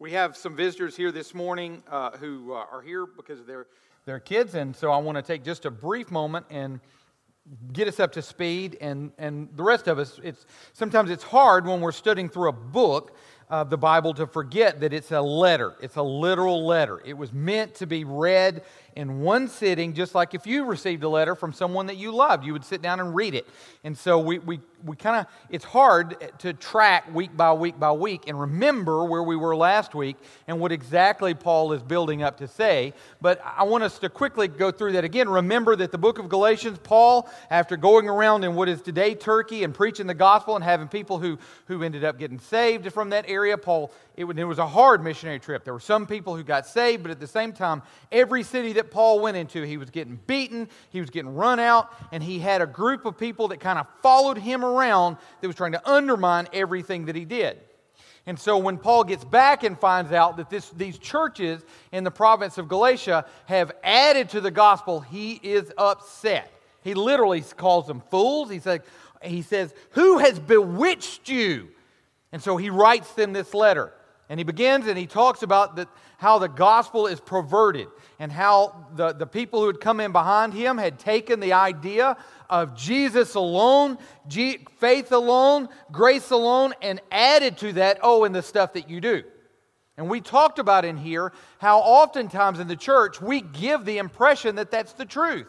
We have some visitors here this morning uh, who uh, are here because of their, their kids, and so I want to take just a brief moment and get us up to speed. And, and the rest of us, it's, sometimes it's hard when we're studying through a book of the Bible to forget that it's a letter. It's a literal letter. It was meant to be read in one sitting, just like if you received a letter from someone that you loved, you would sit down and read it. And so we, we, we kind of, it's hard to track week by week by week and remember where we were last week and what exactly Paul is building up to say. But I want us to quickly go through that again. Remember that the book of Galatians, Paul, after going around in what is today Turkey and preaching the gospel and having people who, who ended up getting saved from that area, Paul, it, it was a hard missionary trip. There were some people who got saved, but at the same time, every city that Paul went into, he was getting beaten, he was getting run out, and he had a group of people that kind of followed him around that was trying to undermine everything that he did. And so when Paul gets back and finds out that this, these churches in the province of Galatia have added to the gospel, he is upset. He literally calls them fools. He, said, he says, Who has bewitched you? And so he writes them this letter. And he begins and he talks about that, how the gospel is perverted and how the, the people who had come in behind him had taken the idea of Jesus alone, G, faith alone, grace alone, and added to that, oh, and the stuff that you do. And we talked about in here how oftentimes in the church we give the impression that that's the truth.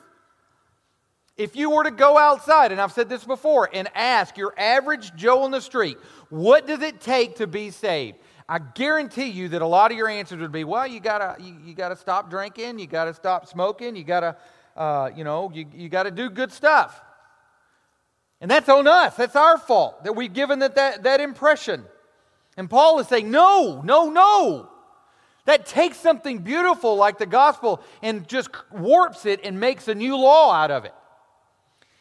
If you were to go outside, and I've said this before, and ask your average Joe on the street, what does it take to be saved? I guarantee you that a lot of your answers would be, well, you gotta, you, you gotta stop drinking, you gotta stop smoking, you gotta, uh, you know, you, you gotta do good stuff. And that's on us. That's our fault that we've given that, that, that impression. And Paul is saying, no, no, no. That takes something beautiful like the gospel and just warps it and makes a new law out of it.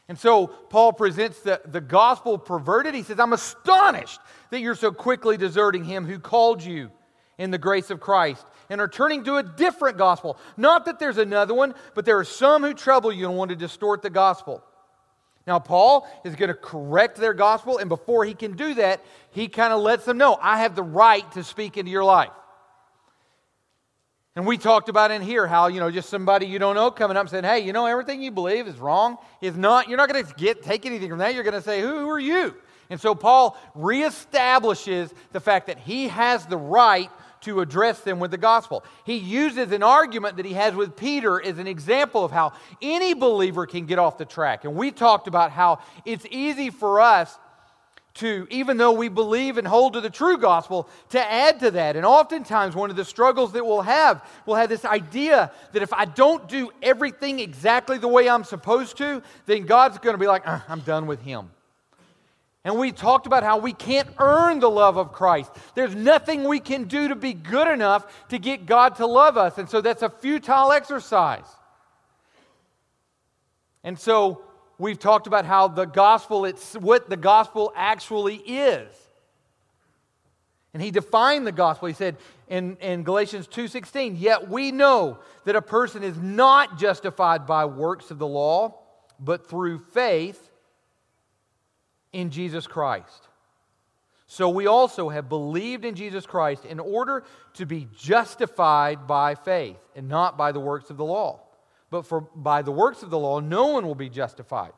And so Paul presents the, the gospel perverted. He says, I'm astonished that you're so quickly deserting him who called you in the grace of Christ and are turning to a different gospel. Not that there's another one, but there are some who trouble you and want to distort the gospel. Now, Paul is going to correct their gospel, and before he can do that, he kind of lets them know I have the right to speak into your life. And we talked about in here how, you know, just somebody you don't know coming up and saying, hey, you know, everything you believe is wrong, is not, you're not going to get take anything from that. You're going to say, who, who are you? And so Paul reestablishes the fact that he has the right to address them with the gospel. He uses an argument that he has with Peter as an example of how any believer can get off the track. And we talked about how it's easy for us to, even though we believe and hold to the true gospel, to add to that. And oftentimes, one of the struggles that we'll have, we'll have this idea that if I don't do everything exactly the way I'm supposed to, then God's going to be like, uh, I'm done with him. And we talked about how we can't earn the love of Christ. There's nothing we can do to be good enough to get God to love us. And so that's a futile exercise. And so we've talked about how the gospel, it's what the gospel actually is. And he defined the gospel. He said in, in Galatians 2:16, yet we know that a person is not justified by works of the law, but through faith in Jesus Christ. So we also have believed in Jesus Christ in order to be justified by faith and not by the works of the law. But for by the works of the law, no one will be justified.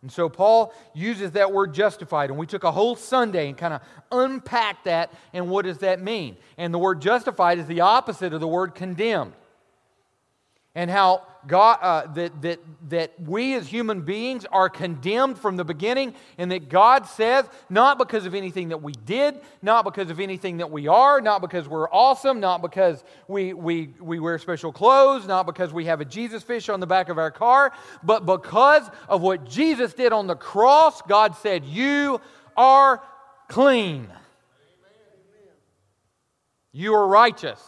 And so Paul uses that word justified, and we took a whole Sunday and kind of unpacked that and what does that mean. And the word justified is the opposite of the word condemned and how God, uh, that, that, that we as human beings are condemned from the beginning, and that God says, not because of anything that we did, not because of anything that we are, not because we're awesome, not because we, we, we wear special clothes, not because we have a Jesus fish on the back of our car, but because of what Jesus did on the cross, God said, You are clean. You are righteous.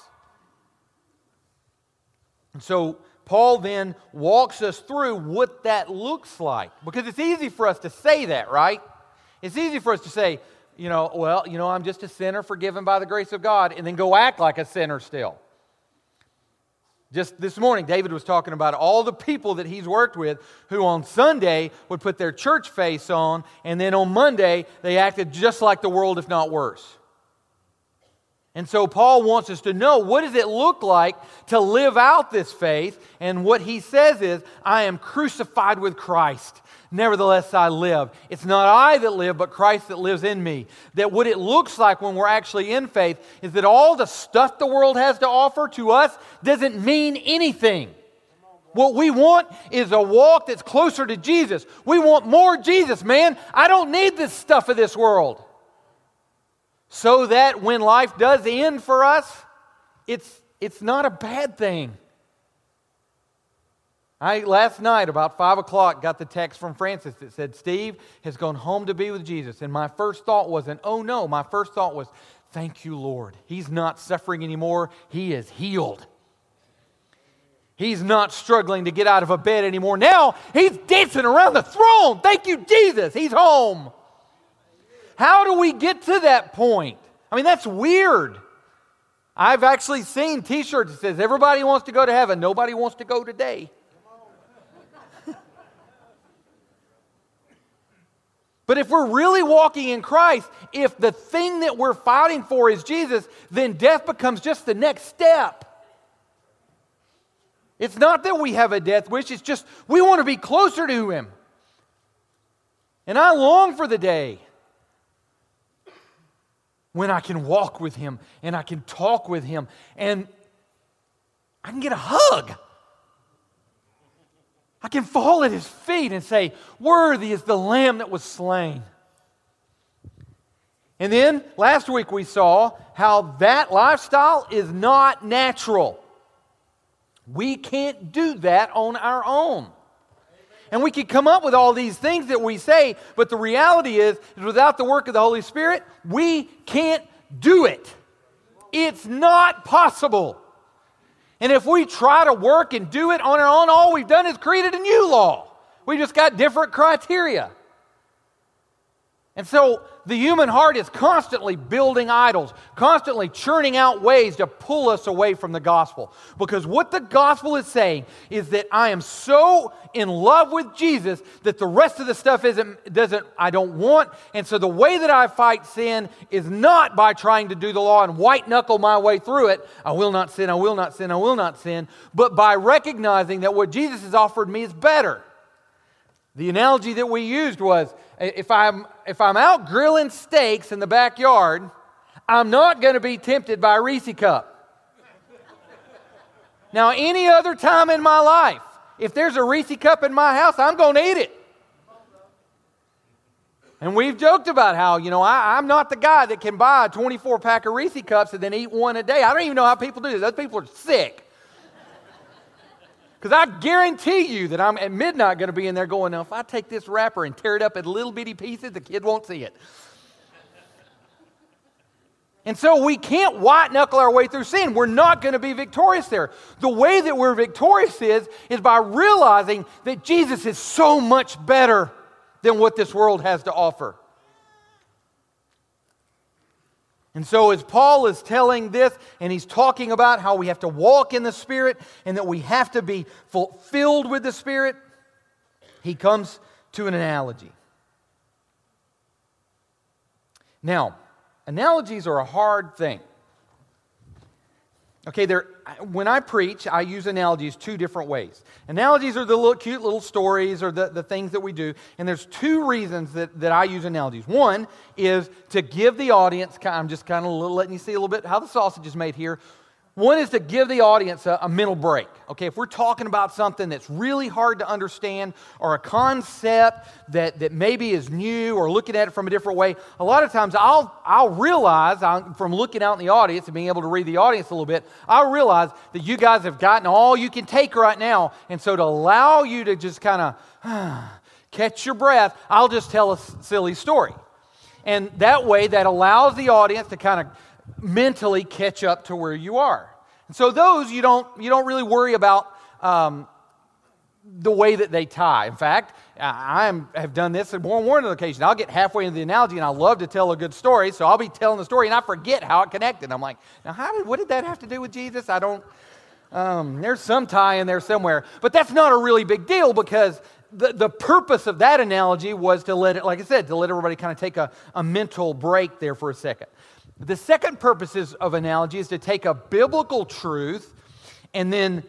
And so Paul then walks us through what that looks like. Because it's easy for us to say that, right? It's easy for us to say, you know, well, you know, I'm just a sinner forgiven by the grace of God, and then go act like a sinner still. Just this morning, David was talking about all the people that he's worked with who on Sunday would put their church face on, and then on Monday, they acted just like the world, if not worse. And so Paul wants us to know what does it look like to live out this faith? And what he says is, I am crucified with Christ. Nevertheless, I live. It's not I that live, but Christ that lives in me. That what it looks like when we're actually in faith is that all the stuff the world has to offer to us doesn't mean anything. What we want is a walk that's closer to Jesus. We want more Jesus, man. I don't need this stuff of this world so that when life does end for us, it's, it's not a bad thing. I last night about five o'clock got the text from Francis that said Steve has gone home to be with Jesus, and my first thought wasn't oh no. My first thought was thank you Lord. He's not suffering anymore. He is healed. He's not struggling to get out of a bed anymore. Now he's dancing around the throne. Thank you Jesus. He's home. How do we get to that point? I mean, that's weird. I've actually seen t shirts that says, Everybody wants to go to heaven, nobody wants to go today. but if we're really walking in Christ, if the thing that we're fighting for is Jesus, then death becomes just the next step. It's not that we have a death wish, it's just we want to be closer to Him. And I long for the day when I can walk with Him and I can talk with Him and I can get a hug. I can fall at His feet and say, Worthy is the Lamb that was slain. And then last week we saw how that lifestyle is not natural. We can't do that on our own. And we could come up with all these things that we say, but the reality is, is without the work of the Holy Spirit, we can't do it. It's not possible. And if we try to work and do it on our own, all we've done is created a new law. We just got different criteria. And so the human heart is constantly building idols, constantly churning out ways to pull us away from the gospel. Because what the gospel is saying is that I am so in love with Jesus that the rest of the stuff isn't, doesn't, I don't want. And so the way that I fight sin is not by trying to do the law and white knuckle my way through it. I will not sin, I will not sin, I will not sin. But by recognizing that what Jesus has offered me is better. The analogy that we used was if I'm, if I'm out grilling steaks in the backyard, I'm not going to be tempted by a Reese cup. Now, any other time in my life, if there's a Reese cup in my house, I'm going to eat it. And we've joked about how, you know, I, am not the guy that can buy a 24 pack of Reese cups and then eat one a day. I don't even know how people do this. Those people are sick. Because I guarantee you that I'm at midnight going to be in there going, now, if I take this wrapper and tear it up in little bitty pieces, the kid won't see it. And so we can't white knuckle our way through sin. We're not going to be victorious there. The way that we're victorious is, is by realizing that Jesus is so much better than what this world has to offer. And so, as Paul is telling this, and he's talking about how we have to walk in the Spirit and that we have to be fulfilled with the Spirit, he comes to an analogy. Now, analogies are a hard thing. Okay, they're, when I preach, I use analogies two different ways. Analogies are the little, cute little stories or the, the things that we do. And there's two reasons that, that I use analogies. One is to give the audience, I'm just kind of letting you see a little bit how the sausage is made here. One is to give the audience a, a, mental break. Okay, if we're talking about something that's really hard to understand or a concept that, that maybe is new or looking at it from a different way, a lot of times I'll, I'll realize I'm, from looking out in the audience and being able to read the audience a little bit, I'll realize that you guys have gotten all you can take right now. And so to allow you to just kind of catch your breath, I'll just tell a silly story. And that way, that allows the audience to kind of mentally catch up to where you are. And so those you don't you don't really worry about um, the way that they tie. In fact, I am, have done this on more than one occasion. I'll get halfway into the analogy and I love to tell a good story, so I'll be telling the story and I forget how it connected. I'm like, now how did what did that have to do with Jesus? I don't. Um, there's some tie in there somewhere, but that's not a really big deal because the, the purpose of that analogy was to let it, like I said, to let everybody kind of take a, a mental break there for a second. The second purpose of analogy is to take a biblical truth and then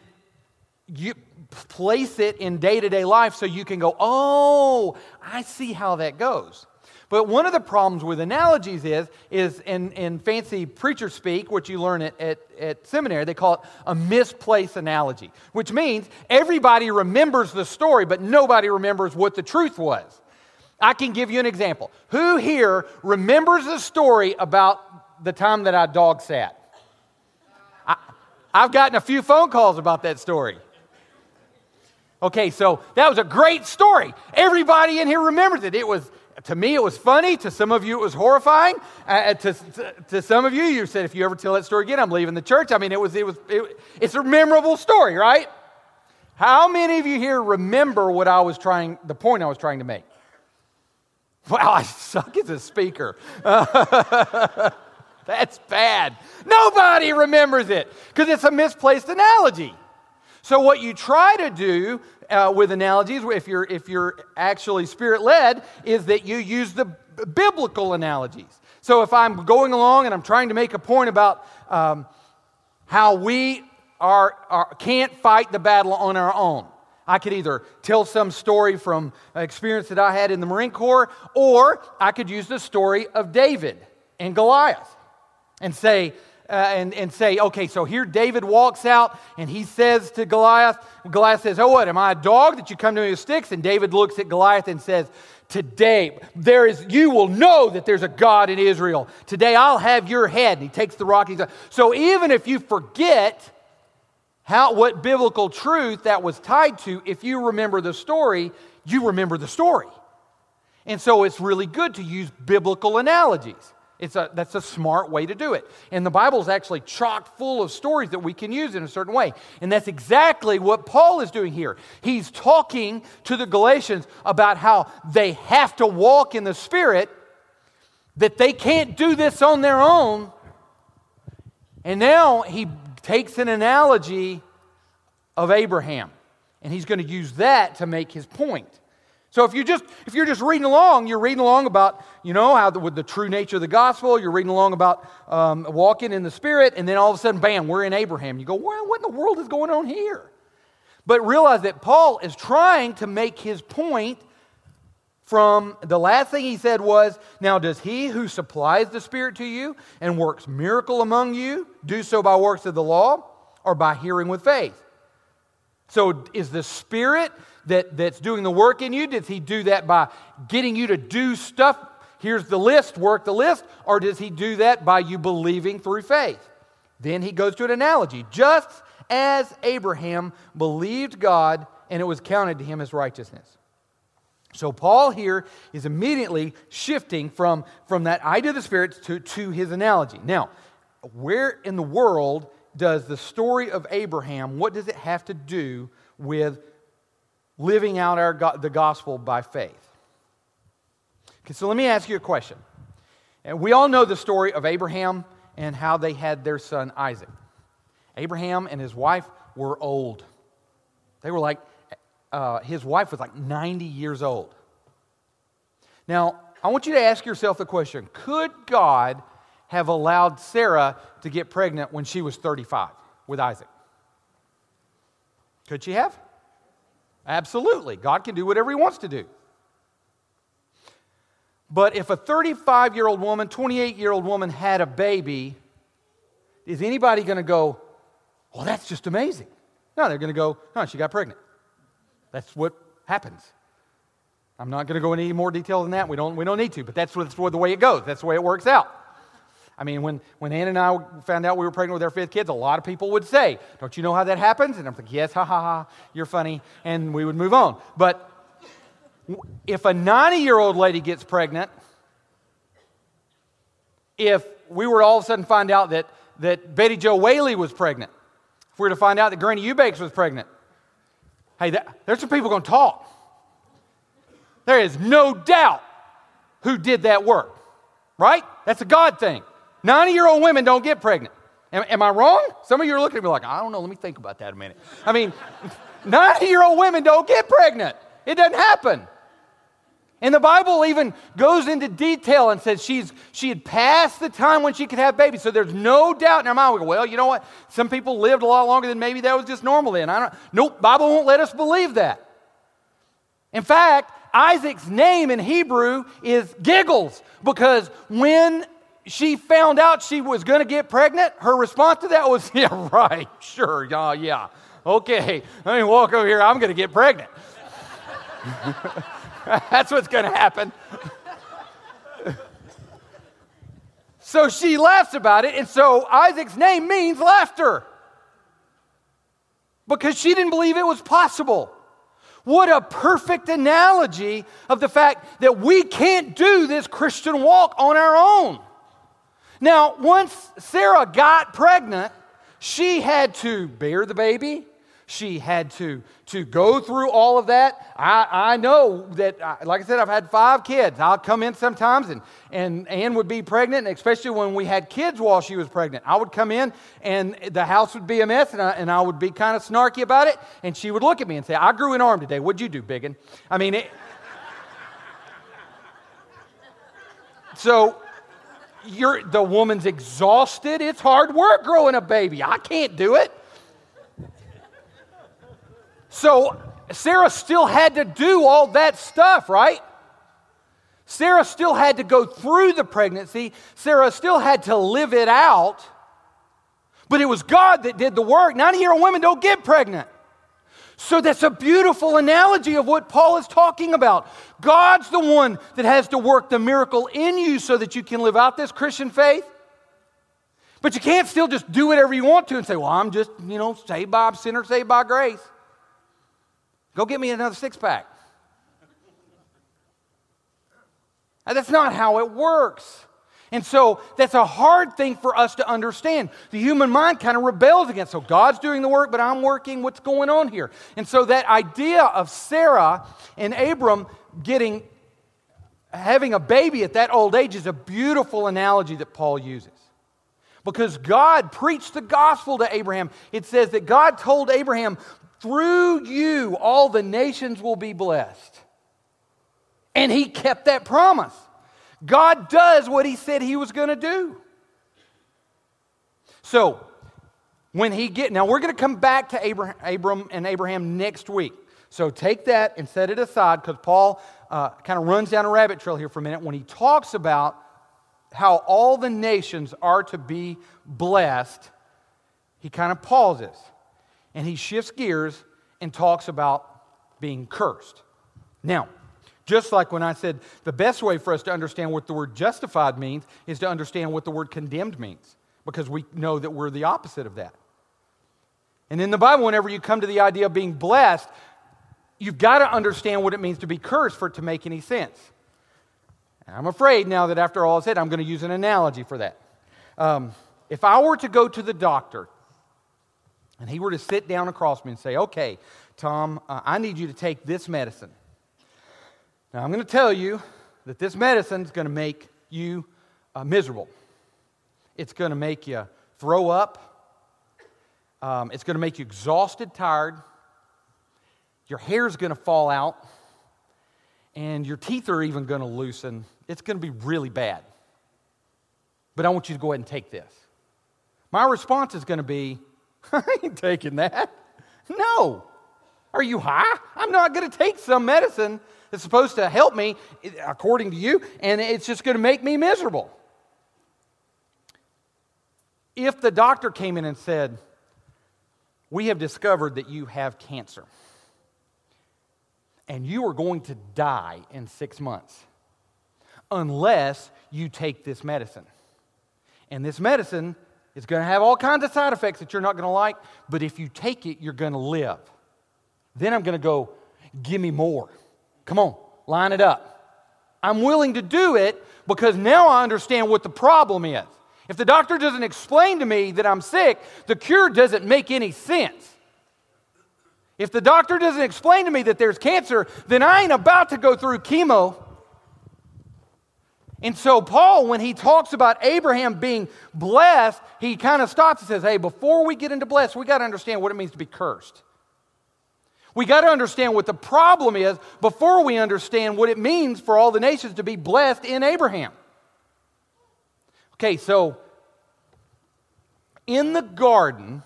you place it in day to day life so you can go, oh, I see how that goes. But one of the problems with analogies is, is in, in fancy preacher speak, which you learn at, at, at seminary, they call it a misplaced analogy, which means everybody remembers the story, but nobody remembers what the truth was. I can give you an example. Who here remembers the story about the time that I dog sat? I, I've gotten a few phone calls about that story. Okay, so that was a great story. Everybody in here remembers it. It was, to me, it was funny. To some of you, it was horrifying. Uh, uh to, to, to, some of you, you said, if you ever tell that story again, I'm leaving the church. I mean, it was, it was, it, it's a memorable story, right? How many of you here remember what I was trying, the point I was trying to make? Wow, I suck as a speaker. That's bad. Nobody remembers it because it's a misplaced analogy. So, what you try to do uh, with analogies, if you're, if you're actually spirit led, is that you use the biblical analogies. So, if I'm going along and I'm trying to make a point about um, how we are, are, can't fight the battle on our own, I could either tell some story from experience that I had in the Marine Corps, or I could use the story of David and Goliath and say, uh, and, and say, okay, so here David walks out and he says to Goliath, Goliath says, Oh, what? Am I a dog that you come to me with sticks? And David looks at Goliath and says, Today, there is, you will know that there's a God in Israel. Today, I'll have your head. And he takes the rock. And he's, So even if you forget how, what biblical truth that was tied to, if you remember the story, you remember the story. And so it's really good to use biblical analogies. It's a, that's a smart way to do it. And the Bible is actually chock full of stories that we can use in a certain way. And that's exactly what Paul is doing here. He's talking to the Galatians about how they have to walk in the Spirit, that they can't do this on their own. And now he takes an analogy of Abraham, and he's going to use that to make his point. So if you just if you're just reading along, you're reading along about you know how the, with the true nature of the gospel. You're reading along about um, walking in the Spirit, and then all of a sudden, bam, we're in Abraham. You go, well, what in the world is going on here? But realize that Paul is trying to make his point from the last thing he said was, Now, does he who supplies the Spirit to you and works miracle among you do so by works of the law or by hearing with faith? So, is the Spirit that, that's doing the work in you? Does he do that by getting you to do stuff? Here's the list, work the list. Or does he do that by you believing through faith? Then he goes to an analogy. Just as Abraham believed God and it was counted to him as righteousness. So Paul here is immediately shifting from, from that idea of the Spirit to, to his analogy. Now, where in the world does the story of Abraham, what does it have to do with living out our, the gospel by faith. Okay, so let me ask you a question. And we all know the story of Abraham and how they had their son Isaac. Abraham and his wife were old. They were like, uh, his wife was like 90 years old. Now, I want you to ask yourself the question could God have allowed Sarah to get pregnant when she was 35 with Isaac? Could she have? Absolutely. God can do whatever He wants to do. But if a 35 year old woman, 28 year old woman had a baby, is anybody going to go, well, that's just amazing? No, they're going to go, no, she got pregnant. That's what happens. I'm not going to go into any more detail than that. We don't, we don't need to, but that's, that's the way it goes. That's the way it works out. I mean, when, when Ann and I found out we were pregnant with our fifth kids, a lot of people would say, Don't you know how that happens? And I'm like, Yes, ha ha ha, you're funny. And we would move on. But if a 90 year old lady gets pregnant, if we were to all of a sudden find out that, that Betty Jo Whaley was pregnant, if we were to find out that Granny Eubanks was pregnant, hey, that, there's some people going to talk. There is no doubt who did that work, right? That's a God thing. 90 year old women don't get pregnant. Am, am, I wrong? Some of you are looking at me like, I don't know, let me think about that a minute. I mean, 90 year old women don't get pregnant. It doesn't happen. And the Bible even goes into detail and says she's, she had passed the time when she could have babies. So there's no doubt in our mind. We go, well, you know what? Some people lived a lot longer than maybe that was just normal then. I don't, nope, Bible won't let us believe that. In fact, Isaac's name in Hebrew is giggles because when she found out she was going to get pregnant, her response to that was, yeah, right, sure, yeah, yeah. Okay, let me walk over here. I'm going to get pregnant. That's what's going to happen. so she laughs about it, and so Isaac's name means laughter because she didn't believe it was possible. What a perfect analogy of the fact that we can't do this Christian walk on our own. Now, once Sarah got pregnant, she had to bear the baby, she had to, to go through all of that. I, I know that, like I said, I've had five kids. I'll come in sometimes, and, and Ann would be pregnant, and especially when we had kids while she was pregnant. I would come in, and the house would be a mess, and I, and I would be kind of snarky about it, and she would look at me and say, I grew an arm today. What'd you do, biggin? I mean, it, so you're, the woman's exhausted. It's hard work growing a baby. I can't do it. So Sarah still had to do all that stuff, right? Sarah still had to go through the pregnancy. Sarah still had to live it out. But it was God that did the work. 90 year old women don't get pregnant. So that's a beautiful analogy of what Paul is talking about. God's the one that has to work the miracle in you so that you can live out this Christian faith. But you can't still just do whatever you want to and say, well, I'm just, you know, saved by sinner, saved by grace. Go get me another six pack. That's not how it works. And so that's a hard thing for us to understand. The human mind kind of rebels against. So God's doing the work, but I'm working. What's going on here? And so that idea of Sarah and Abram getting having a baby at that old age is a beautiful analogy that Paul uses. Because God preached the gospel to Abraham. It says that God told Abraham, through you, all the nations will be blessed. And he kept that promise. God does what he said he was going to do. So, when he get now we're going to come back to Abraham, Abram and Abraham next week. So take that and set it aside because Paul uh, kind of runs down a rabbit trail here for a minute when he talks about how all the nations are to be blessed. He kind of pauses and he shifts gears and talks about being cursed. Now, just like when I said the best way for us to understand what the word justified means is to understand what the word condemned means, because we know that we're the opposite of that. And in the Bible, whenever you come to the idea of being blessed, you've got to understand what it means to be cursed for it to make any sense. And I'm afraid now that after all is said, I'm going to use an analogy for that. Um, if I were to go to the doctor and he were to sit down across me and say, Okay, Tom, uh, I need you to take this medicine. Now, I'm going to tell you that this medicine is going to make you uh, miserable. It's going to make you throw up. Um, it's going to make you exhausted, tired. Your hair's going to fall out. And your teeth are even going to loosen. It's going to be really bad. But I want you to go ahead and take this. My response is going to be, I ain't taking that. No. Are you high? I'm not going to take some medicine that's supposed to help me, according to you, and it's just going to make me miserable. If the doctor came in and said, We have discovered that you have cancer, and you are going to die in six months unless you take this medicine. And this medicine it's going to have all kinds of side effects that you're not going to like, but if you take it, you're going to live. Then I'm going to go, give me more. Come on, line it up. I'm willing to do it because now I understand what the problem is. If the doctor doesn't explain to me that I'm sick, the cure doesn't make any sense. If the doctor doesn't explain to me that there's cancer, then I ain't about to go through chemo and so, Paul, when he talks about Abraham being blessed, he kind of stops and says, Hey, before we get into blessed, we got to understand what it means to be cursed. We got to understand what the problem is before we understand what it means for all the nations to be blessed in Abraham. Okay, so in the garden,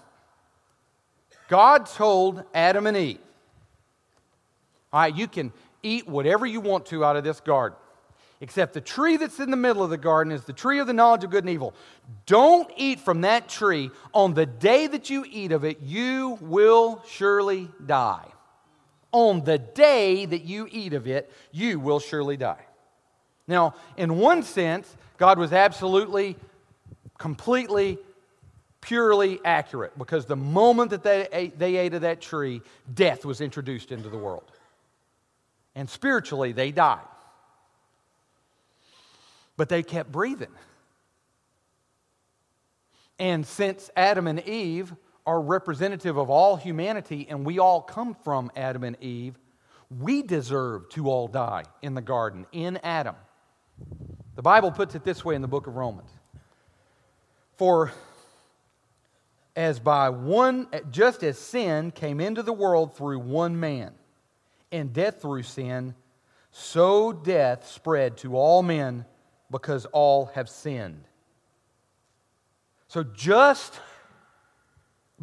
God told Adam and Eve, all right, you can eat whatever you want to out of this garden. Except the tree that's in the middle of the garden is the tree of the knowledge of good and evil. Don't eat from that tree. On the day that you eat of it, you will surely die. On the day that you eat of it, you will surely die. Now, in one sense, God was absolutely, completely, purely accurate because the moment that they ate, they ate of that tree, death was introduced into the world. And spiritually, they died. But they kept breathing. And since Adam and Eve are representative of all humanity and we all come from Adam and Eve, we deserve to all die in the garden, in Adam. The Bible puts it this way in the book of Romans For as by one, just as sin came into the world through one man, and death through sin, so death spread to all men because all have sinned. So just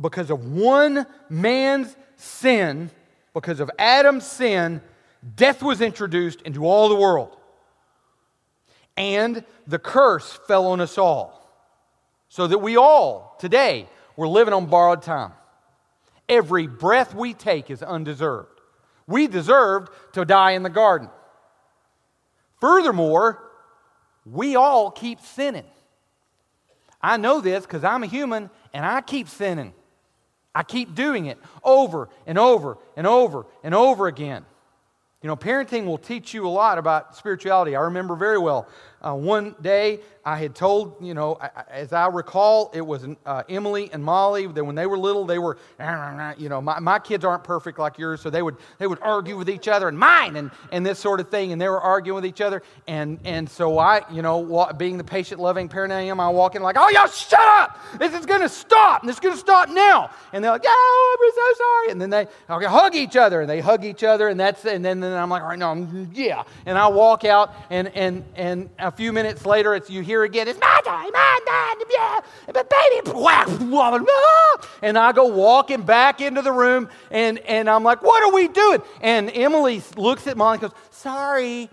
because of one man's sin, because of Adam's sin, death was introduced into all the world and the curse fell on us all. So that we all, today, we're living on borrowed time. Every breath we take is undeserved. We deserved to die in the garden. Furthermore, we all keep sinning. I know this because I'm a human and I keep sinning. I keep doing it over and over and over and over again. You know, parenting will teach you a lot about spirituality. I remember very well uh, one day I had told, you know, as I recall, it was uh, Emily and Molly. That when they were little, they were, you know, my, my kids aren't perfect like yours, so they would they would argue with each other and mine and, and this sort of thing, and they were arguing with each other, and and so I, you know, being the patient, loving parent I am, I walk in like, oh y'all shut up! This is gonna stop. This is gonna stop now. And they're like, oh, I'm so sorry. And then they okay, hug each other, and they hug each other, and that's and then, then I'm like, all right, no, I'm, yeah. And I walk out, and and and a few minutes later, it's you hear again, it's my time, my time, yeah, but baby, and I go walking back into the room, and, and I'm like, what are we doing? And Emily looks at Molly and goes, sorry.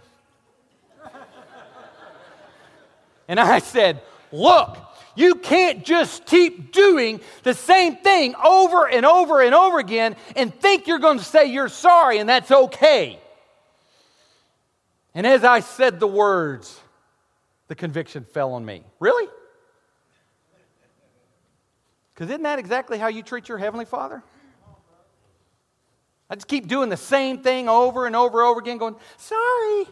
and I said, look, you can't just keep doing the same thing over and over and over again and think you're going to say you're sorry and that's okay. And as I said the words, the conviction fell on me. Really? Because isn't that exactly how you treat your Heavenly Father? I just keep doing the same thing over and over and over again, going, sorry.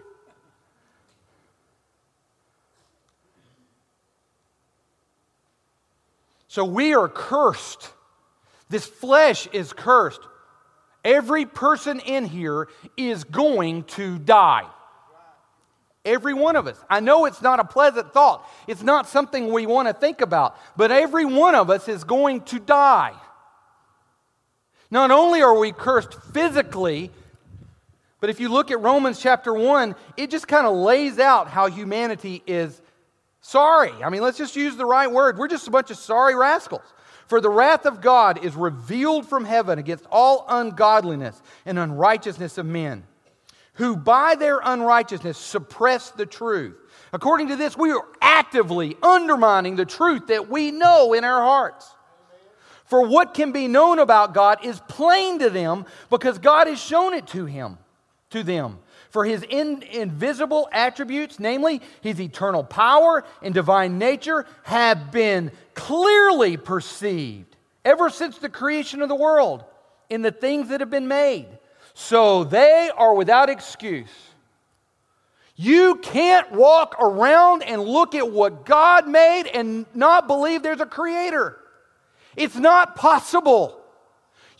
So we are cursed. This flesh is cursed. Every person in here is going to die. Every one of us. I know it's not a pleasant thought. It's not something we want to think about, but every one of us is going to die. Not only are we cursed physically, but if you look at Romans chapter 1, it just kind of lays out how humanity is sorry. I mean, let's just use the right word. We're just a bunch of sorry rascals. For the wrath of God is revealed from heaven against all ungodliness and unrighteousness of men who by their unrighteousness suppress the truth. According to this, we are actively undermining the truth that we know in our hearts. For what can be known about God is plain to them because God has shown it to him, to them. For his in, invisible attributes, namely his eternal power and divine nature, have been clearly perceived ever since the creation of the world in the things that have been made so they are without excuse. You can't walk around and look at what God made and not believe there's a creator. It's not possible.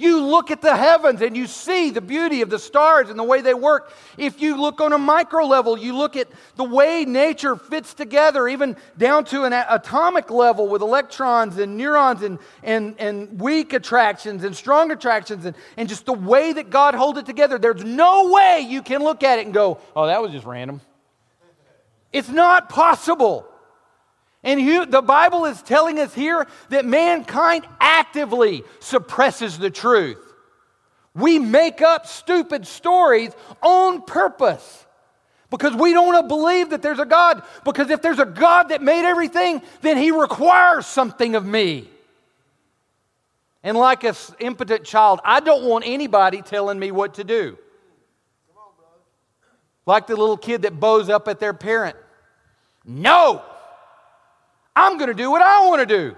You look at the heavens and you see the beauty of the stars and the way they work. If you look on a micro level, you look at the way nature fits together, even down to an atomic level with electrons and neurons and, and, and weak attractions and strong attractions and, and just the way that God holds it together. There's no way you can look at it and go, oh, that was just random. It's not possible. And the Bible is telling us here that mankind actively suppresses the truth. We make up stupid stories on purpose because we don't want to believe that there's a God. Because if there's a God that made everything, then He requires something of me. And like an impotent child, I don't want anybody telling me what to do. Like the little kid that bows up at their parent. No! I'm going to do what I want to do.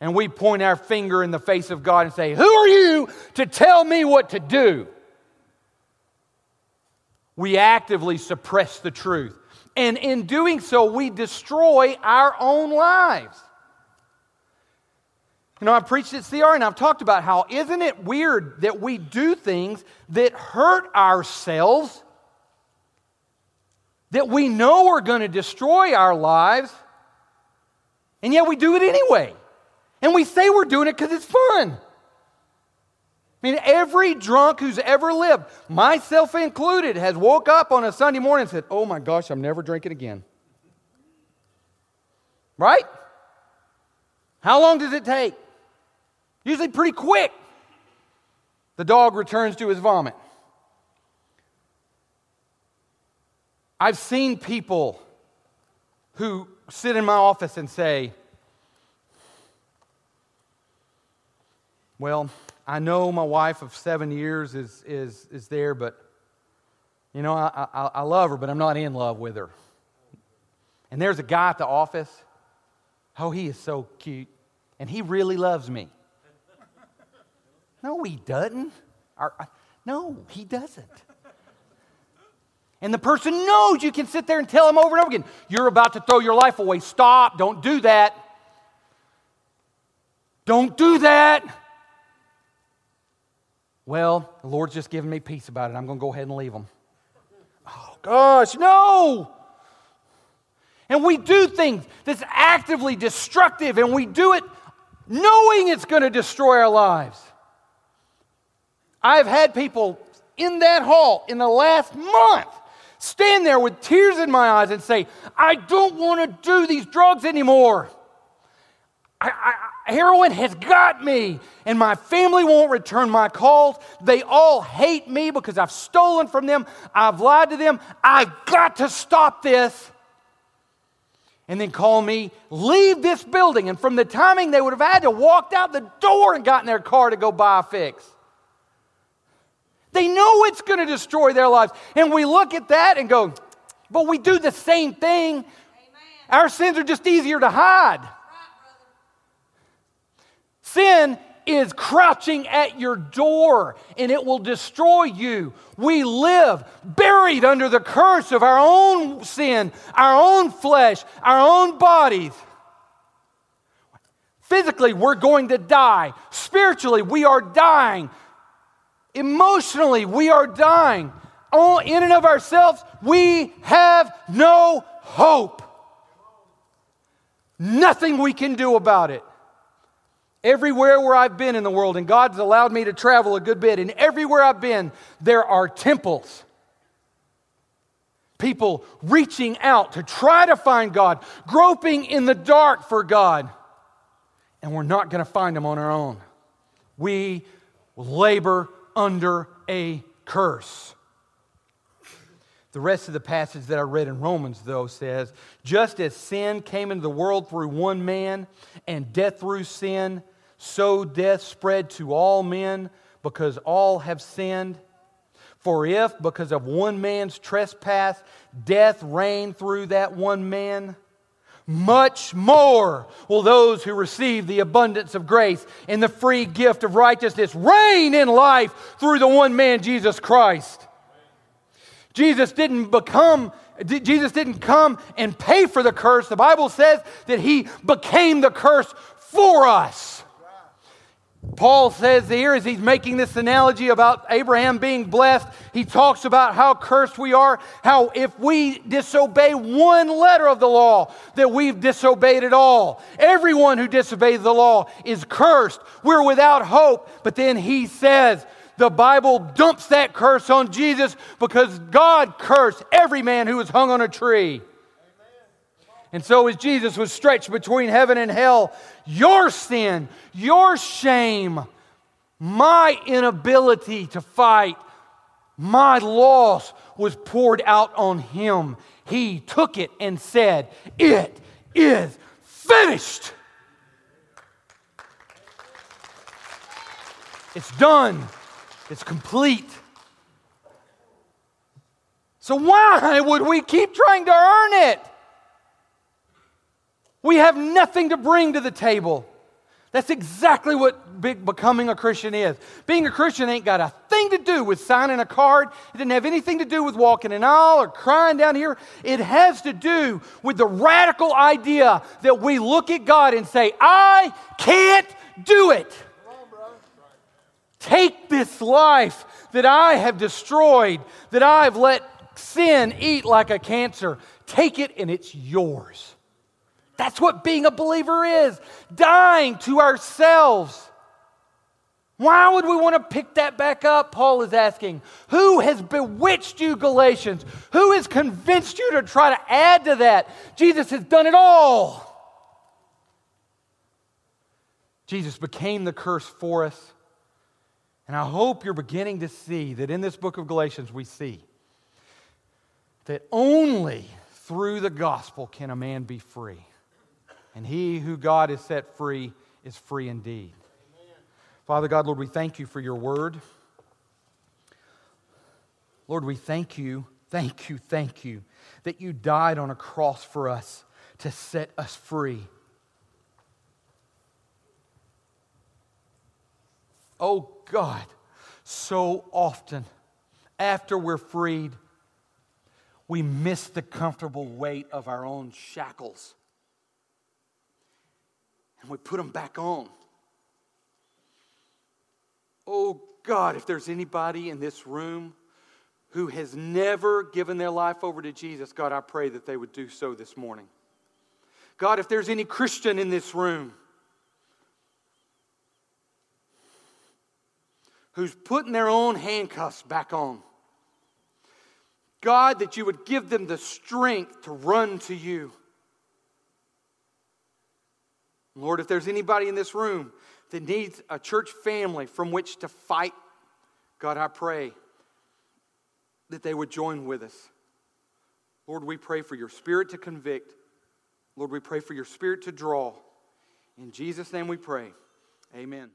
And we point our finger in the face of God and say, Who are you to tell me what to do? We actively suppress the truth. And in doing so, we destroy our own lives. You know, I've preached at CR and I've talked about how isn't it weird that we do things that hurt ourselves that we know are going to destroy our lives, and yet we do it anyway. And we say we're doing it because it's fun. I mean, every drunk who's ever lived, myself included, has woke up on a Sunday morning and said, Oh my gosh, I'm never drinking again. Right? How long does it take? Usually pretty quick. The dog returns to his vomit. I've seen people who sit in my office and say, Well, I know my wife of seven years is, is, is there, but you know, I, I, I love her, but I'm not in love with her. And there's a guy at the office. Oh, he is so cute. And he really loves me. No, he doesn't. Uh, no, he doesn't. And the person knows you can sit there and tell them over and over again, you're about to throw your life away. Stop. Don't do that. Don't do that. Well, the Lord's just giving me peace about it. I'm going to go ahead and leave them. Oh, gosh, no. And we do things that's actively destructive, and we do it knowing it's going to destroy our lives. I've had people in that hall in the last month stand there with tears in my eyes and say, I don't want to do these drugs anymore. I, I, heroin has got me, and my family won't return my calls. They all hate me because I've stolen from them, I've lied to them. I've got to stop this. And then call me, leave this building. And from the timing, they would have had to walked out the door and got in their car to go buy a fix. They know it's going to destroy their lives. And we look at that and go, but we do the same thing. Amen. Our sins are just easier to hide. Right, Sin is crouching at your door and it will destroy you. We live buried under the curse of our own sin, our own flesh, our own bodies. Physically, we're going to die. Spiritually, we are dying. Emotionally, we are dying. All in and of ourselves, we have no hope. Nothing we can do about it. Everywhere where I've been in the world, and God's allowed me to travel a good bit, and everywhere I've been, there are temples. People reaching out to try to find God, groping in the dark for God. And we're not going to find Him on our own. We labor under a curse. The rest of the passage that I read in Romans, though, says, Just as sin came into the world through one man, and death through sin, so death spread to all men because all have sinned. For if, because of one man's trespass, death reigned through that one man, much more will those who receive the abundance of grace and the free gift of righteousness reign in life through the one man, Jesus Christ. Jesus didn't become Jesus didn't come and pay for the curse. The Bible says that he became the curse for us. Paul says here, as he's making this analogy about Abraham being blessed, he talks about how cursed we are, how if we disobey one letter of the law, that we've disobeyed it all. Everyone who disobeys the law is cursed. We're without hope. But then he says, the Bible dumps that curse on Jesus because God cursed every man who was hung on a tree. And so, as Jesus was stretched between heaven and hell, your sin, your shame, my inability to fight, my loss was poured out on him. He took it and said, It is finished. It's done, it's complete. So, why would we keep trying to earn it? We have nothing to bring to the table. That's exactly what becoming a Christian is. Being a Christian ain't got a thing to do with signing a card. It doesn't have anything to do with walking an aisle or crying down here. It has to do with the radical idea that we look at God and say, I can't do it. Take this life that I have destroyed, that I've let sin eat like a cancer. Take it and it's yours. That's what being a believer is dying to ourselves. Why would we want to pick that back up? Paul is asking. Who has bewitched you, Galatians? Who has convinced you to try to add to that? Jesus has done it all. Jesus became the curse for us. And I hope you're beginning to see that in this book of Galatians, we see that only through the gospel can a man be free. And he who God has set free is free indeed. Amen. Father God, Lord, we thank you for your word. Lord, we thank you, thank you, thank you that you died on a cross for us to set us free. Oh God, so often after we're freed, we miss the comfortable weight of our own shackles and we put them back on. Oh God, if there's anybody in this room who has never given their life over to Jesus, God, I pray that they would do so this morning. God, if there's any Christian in this room who's putting their own handcuffs back on, God, that you would give them the strength to run to you. Lord, if there's anybody in this room that needs a church family from which to fight, God, I pray that they would join with us. Lord, we pray for your spirit to convict. Lord, we pray for your spirit to draw. In Jesus' name we pray. Amen.